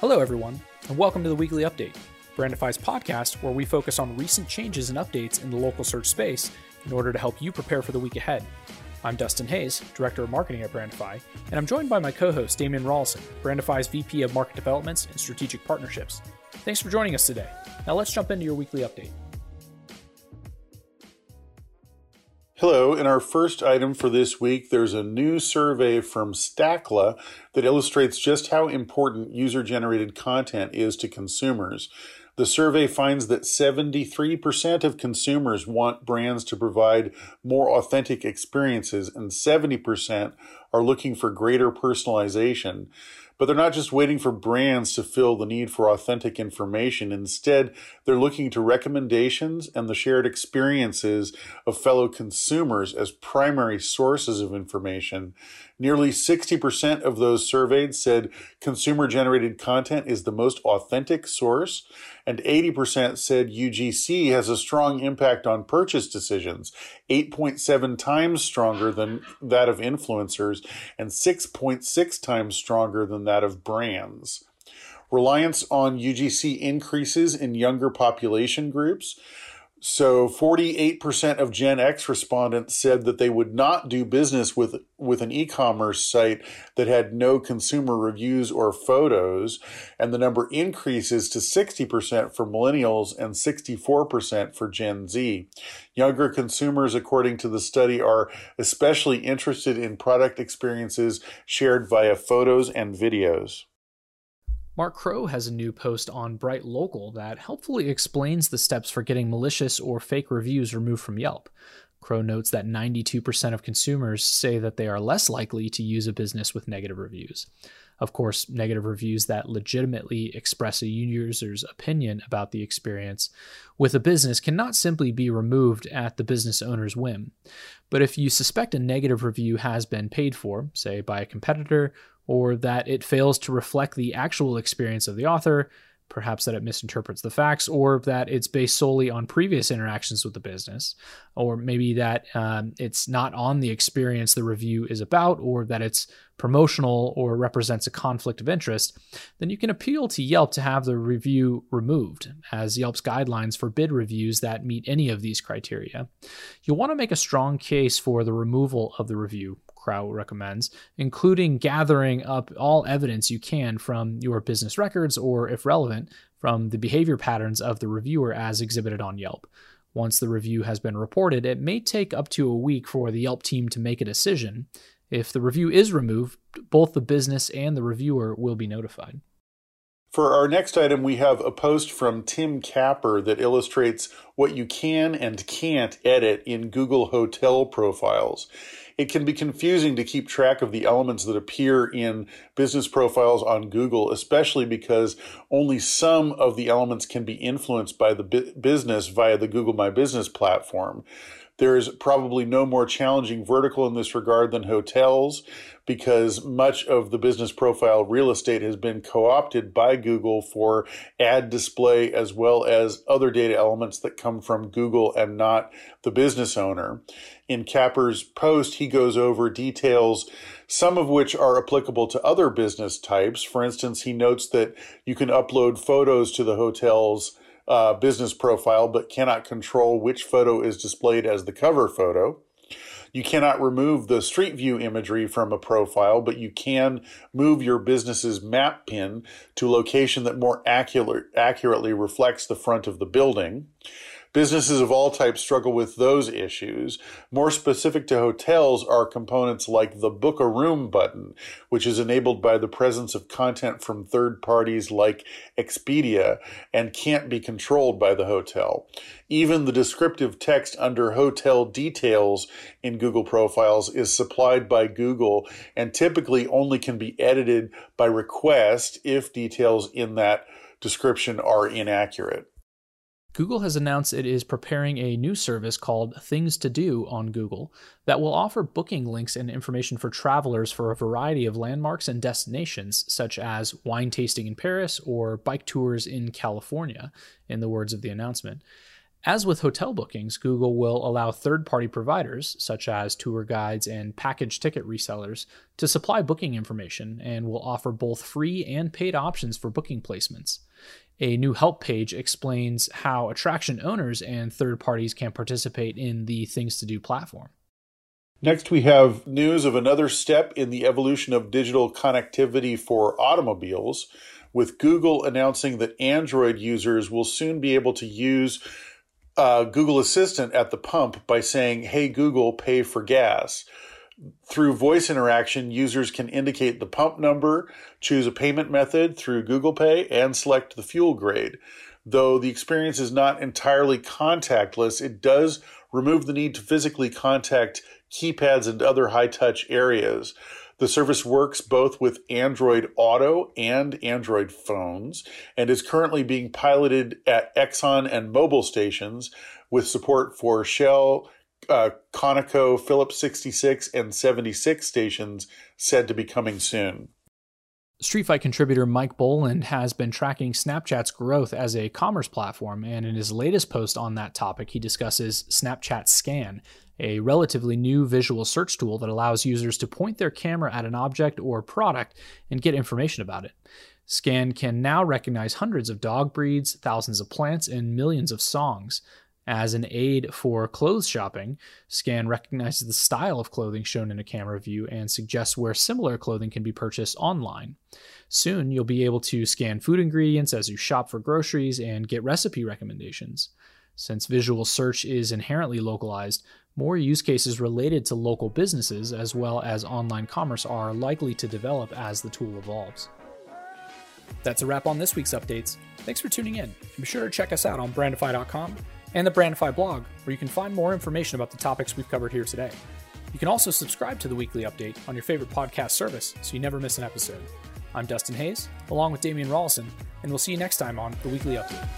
Hello, everyone, and welcome to the weekly update, Brandify's podcast where we focus on recent changes and updates in the local search space in order to help you prepare for the week ahead. I'm Dustin Hayes, Director of Marketing at Brandify, and I'm joined by my co host, Damian Rollison, Brandify's VP of Market Developments and Strategic Partnerships. Thanks for joining us today. Now let's jump into your weekly update. Hello, in our first item for this week, there's a new survey from Stackla that illustrates just how important user generated content is to consumers. The survey finds that 73% of consumers want brands to provide more authentic experiences, and 70% are looking for greater personalization. But they're not just waiting for brands to fill the need for authentic information. Instead, they're looking to recommendations and the shared experiences of fellow consumers as primary sources of information. Nearly 60% of those surveyed said consumer generated content is the most authentic source, and 80% said UGC has a strong impact on purchase decisions, 8.7 times stronger than that of influencers, and 6.6 times stronger than that of brands. Reliance on UGC increases in younger population groups. So 48% of Gen X respondents said that they would not do business with with an e-commerce site that had no consumer reviews or photos, and the number increases to 60% for millennials and 64% for Gen Z. Younger consumers according to the study are especially interested in product experiences shared via photos and videos. Mark Crow has a new post on Bright Local that helpfully explains the steps for getting malicious or fake reviews removed from Yelp. Crow notes that 92% of consumers say that they are less likely to use a business with negative reviews. Of course, negative reviews that legitimately express a user's opinion about the experience with a business cannot simply be removed at the business owner's whim. But if you suspect a negative review has been paid for, say by a competitor or that it fails to reflect the actual experience of the author, perhaps that it misinterprets the facts, or that it's based solely on previous interactions with the business, or maybe that um, it's not on the experience the review is about, or that it's promotional or represents a conflict of interest, then you can appeal to Yelp to have the review removed, as Yelp's guidelines forbid reviews that meet any of these criteria. You'll want to make a strong case for the removal of the review, Crow recommends, including gathering up all evidence you can from your business records or, if relevant, from the behavior patterns of the reviewer as exhibited on Yelp. Once the review has been reported, it may take up to a week for the Yelp team to make a decision. If the review is removed, both the business and the reviewer will be notified. For our next item, we have a post from Tim Capper that illustrates what you can and can't edit in Google Hotel profiles it can be confusing to keep track of the elements that appear in business profiles on Google, especially because only some of the elements can be influenced by the bu- business via the Google My Business platform. There is probably no more challenging vertical in this regard than hotels because much of the business profile real estate has been co opted by Google for ad display as well as other data elements that come from Google and not the business owner. In Capper's post, he goes over details, some of which are applicable to other business types. For instance, he notes that you can upload photos to the hotel's uh, business profile, but cannot control which photo is displayed as the cover photo. You cannot remove the street view imagery from a profile, but you can move your business's map pin to a location that more accurate, accurately reflects the front of the building. Businesses of all types struggle with those issues. More specific to hotels are components like the book a room button, which is enabled by the presence of content from third parties like Expedia and can't be controlled by the hotel. Even the descriptive text under hotel details in Google profiles is supplied by Google and typically only can be edited by request if details in that description are inaccurate. Google has announced it is preparing a new service called Things to Do on Google that will offer booking links and information for travelers for a variety of landmarks and destinations, such as wine tasting in Paris or bike tours in California, in the words of the announcement. As with hotel bookings, Google will allow third party providers, such as tour guides and package ticket resellers, to supply booking information and will offer both free and paid options for booking placements. A new help page explains how attraction owners and third parties can participate in the Things to Do platform. Next, we have news of another step in the evolution of digital connectivity for automobiles, with Google announcing that Android users will soon be able to use uh, Google Assistant at the pump by saying, Hey, Google, pay for gas. Through voice interaction, users can indicate the pump number, choose a payment method through Google Pay, and select the fuel grade. Though the experience is not entirely contactless, it does remove the need to physically contact keypads and other high touch areas. The service works both with Android Auto and Android phones and is currently being piloted at Exxon and Mobil stations with support for Shell, uh, Conoco, Phillips 66, and 76 stations said to be coming soon. Street Fight contributor Mike Boland has been tracking Snapchat's growth as a commerce platform, and in his latest post on that topic, he discusses Snapchat Scan, a relatively new visual search tool that allows users to point their camera at an object or product and get information about it. Scan can now recognize hundreds of dog breeds, thousands of plants, and millions of songs. As an aid for clothes shopping, Scan recognizes the style of clothing shown in a camera view and suggests where similar clothing can be purchased online. Soon, you'll be able to scan food ingredients as you shop for groceries and get recipe recommendations. Since visual search is inherently localized, more use cases related to local businesses as well as online commerce are likely to develop as the tool evolves. That's a wrap on this week's updates. Thanks for tuning in. Be sure to check us out on brandify.com and the Brandify blog, where you can find more information about the topics we've covered here today. You can also subscribe to the weekly update on your favorite podcast service so you never miss an episode. I'm Dustin Hayes, along with Damian Rollison, and we'll see you next time on the Weekly Update.